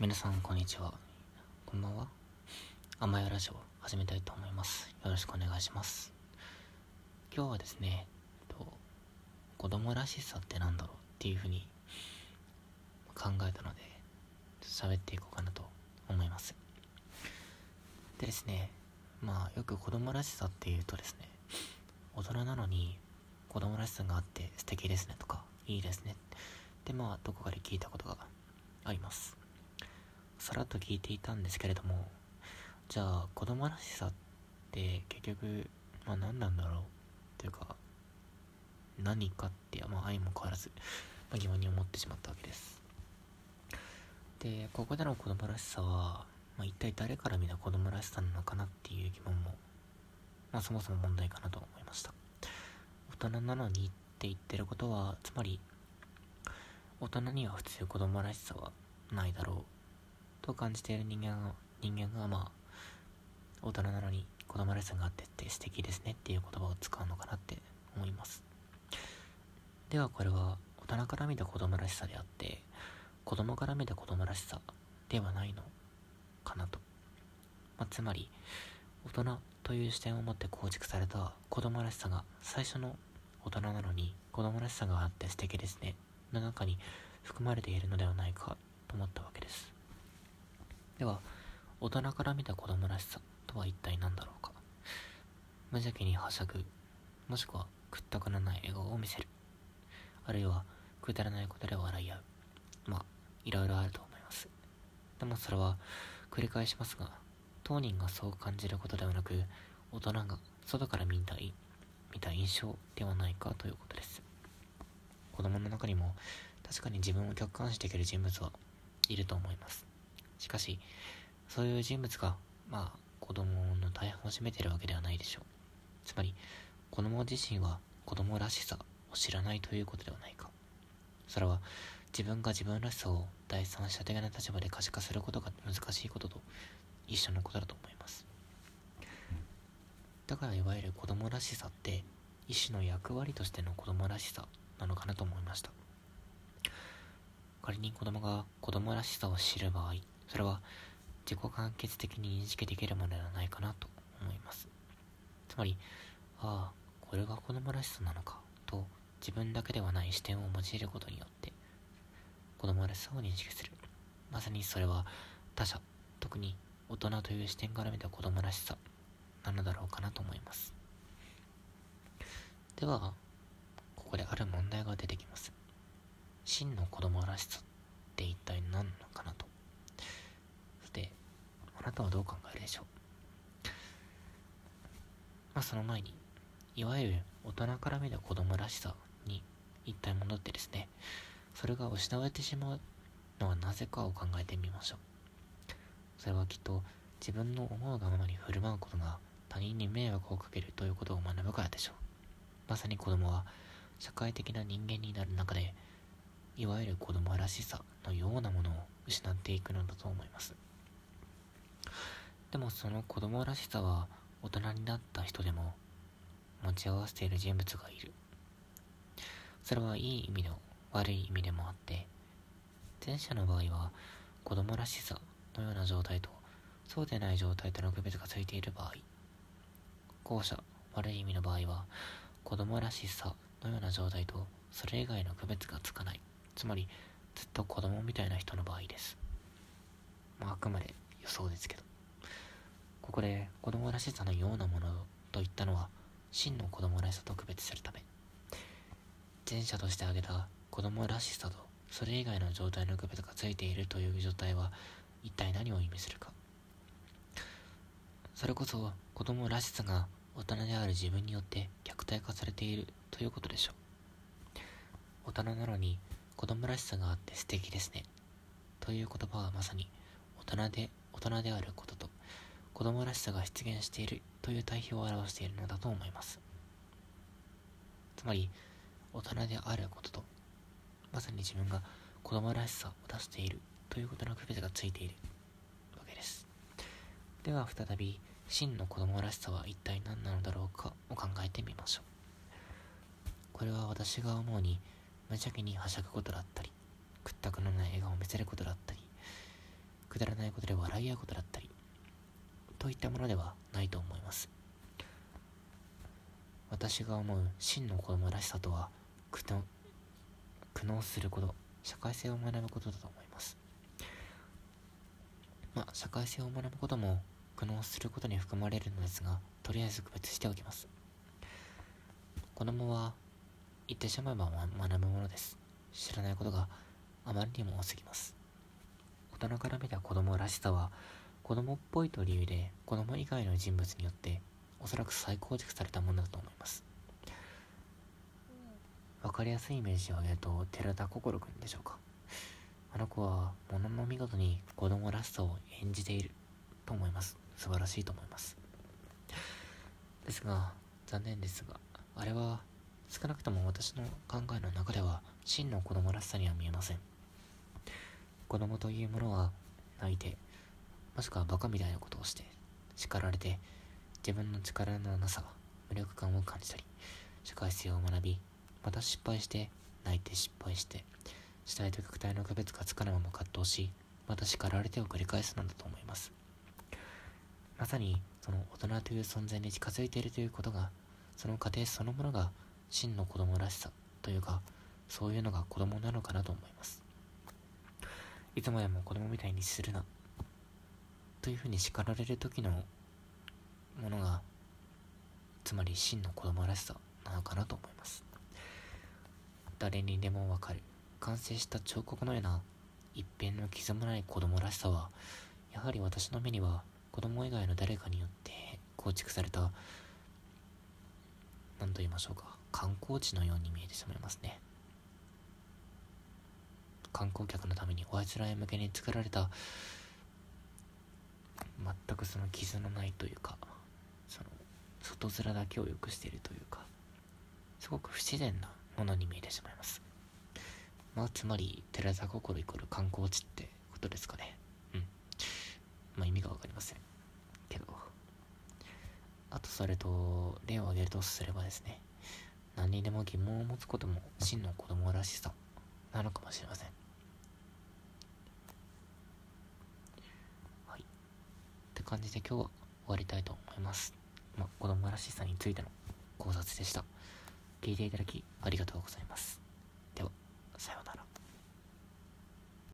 皆さんこんにちは。こんばんは。甘やラジオ始めたいと思います。よろしくお願いします。今日はですねえっと子供らしさってなんだろうっていうふうに考えたので喋っていこうかなと思います。でですねまあよく子供らしさっていうとですね大人なのに子供らしさがあって素敵ですねとかいいですね。ってまあどこかで聞いたことがあります。さらっと聞いていたんですけれどもじゃあ子供らしさって結局まあ何なんだろう？っていうか何かってまあ愛も変わらず、まあ、疑問に思ってしまったわけです。でここでの子供らしさは、まあ、一体誰から見た子供らしさなのかなっていう疑問も、まあ、そもそも問題かなと思いました。大人なのにって言ってることはつまり大人には普通子供らしさはないだろう。と感じている人間が人間がまあ大人なのに子供らしさがあってって素敵ですねっていう言葉を使うのかなって思います。ではこれは大人から見た子供らしさであって子供から見た子供らしさではないのかなと、まあ、つまり大人という視点を持って構築された子供らしさが最初の大人なのに子供らしさがあって素敵ですねの中に含まれているのではないかと思ったわけです。では大人から見た子供らしさとは一体何だろうか。無邪気にはしゃぐもしくは屈託のない笑顔を見せる。あるいはくだらないことで笑い合う。まあいろいろあると思います。でもそれは繰り返しますが当人がそう感じることではなく大人が外から見たい見た印象ではないかということです。子供の中にも確かに自分を客観視できる人物はいると思います。しかしそういう人物がまあ子供の大半を占めてるわけではないでしょう。つまり子供自身は子供らしさを知らないということではないか。それは自分が自分らしさを第三者的な立場で可視化することが難しいことと一緒のことだと思います。だからいわゆる子供らしさって一種の役割としての子供らしさなのかなと思いました。仮に子供が子供らしさを知る場合それは自己完結的に認識できるものではないかなと思います。つまりああこれが子供らしさなのかと自分だけではない視点を用いることによって子供らしさを認識する。まさにそれは他者特に大人という視点から見た子供らしさなのだろうかなと思います。ではここである問題が出てきます。真の子供らしさって一体何なのかなと。なたはどう考えるでしょう？まあその前にいわゆる大人から見た子供らしさに一体戻ってですねそれが失われてしまうのはなぜかを考えてみましょう。それはきっと自分の思うがままに振る舞うことが他人に迷惑をかけるということを学ぶからでしょう。まさに子供は社会的な人間になる中でいわゆる子供らしさのようなものを失っていくのだと思います。でもその子供らしさは大人になった人でも持ち合わせている人物がいる。それはいい意味の悪い意味でもあって前者の場合は子供らしさのような状態とそうでない状態との区別がついている場合後者悪い意味の場合は子供らしさのような状態とそれ以外の区別がつかない。つまりずっと子供みたいな人の場合です。まああくまで予想ですけど。ここで子供らしさのようなものといったのは真の子供らしさと区別するため。前者として挙げた子供らしさとそれ以外の状態の区別がついているという状態は一体何を意味するか。それこそ子供らしさが大人である自分によって虐待化されているということでしょう。大人なのに子供らしさがあって素敵ですね。という言葉はまさに大人で大人であることと子供らしさが出現しているという対比を表しているのだと思います。つまり大人であることとまさに自分が子供らしさを出しているということの区別がついているわけです。では再び真の子供らしさは一体何なのだろうかを考えてみましょう。これは私が思うに無邪気にはしゃぐことだったり屈託のない笑顔を見せることだったりくだらないことで笑い合うことだったりといったものではないと思います。私が思う真の子供らしさとは苦悩すること社会性を学ぶことだと思います。まあ社会性を学ぶことも苦悩することに含まれるのですがとりあえず区別しておきます。子供は言ってしまえば学ぶものです。知らないことがあまりにも多すぎます。大人から見た子供らしさは子供っぽいという理由で子供以外の人物によっておそらく再構築されたものだと思います。分かりやすいイメージを挙げると寺田心くんでしょうか。あの子はものの見事に子供らしさを演じていると思います。素晴らしいと思います。ですが残念ですがあれは少なくとも私の考えの中では真の子供らしさには見えません。子供というものは泣いてもしくはバカみたいなことをして叱られて自分の力のなさ無力感を感じたり社会性を学びまた失敗して泣いて失敗して主体と客体の区別がつかぬまま葛藤しまた叱られてを繰り返すのだと思います。まさにその大人という存在に近づいているということがその過程そのものが真の子供らしさというかそういうのが子供なのかなと思います。いつまでも子供みたいにするな。というふうに叱られる時のものがつまり真の子供らしさなのかなと思います。誰にでもわかる。完成した彫刻のような一辺の傷もない子供らしさはやはり私の目には子供以外の誰かによって構築された何と言いましょうか観光地のように見えてしまいますね。観光客のためにおあつらへ向けに作られた全くその傷のないというかその外面だけを良くしているというかすごく不自然なものに見えてしまいます。まあつまり寺田心イコール観光地ってことですかね。うん。まあ意味が分かりません。けど。あとそれと例を挙げるとすればですね何にでも疑問を持つことも真の子供らしさなのかもしれませんはいって感じで今日は終わりたいと思います。まあ子供らしさについての考察でした。聞いていただきありがとうございます。ではさようなら。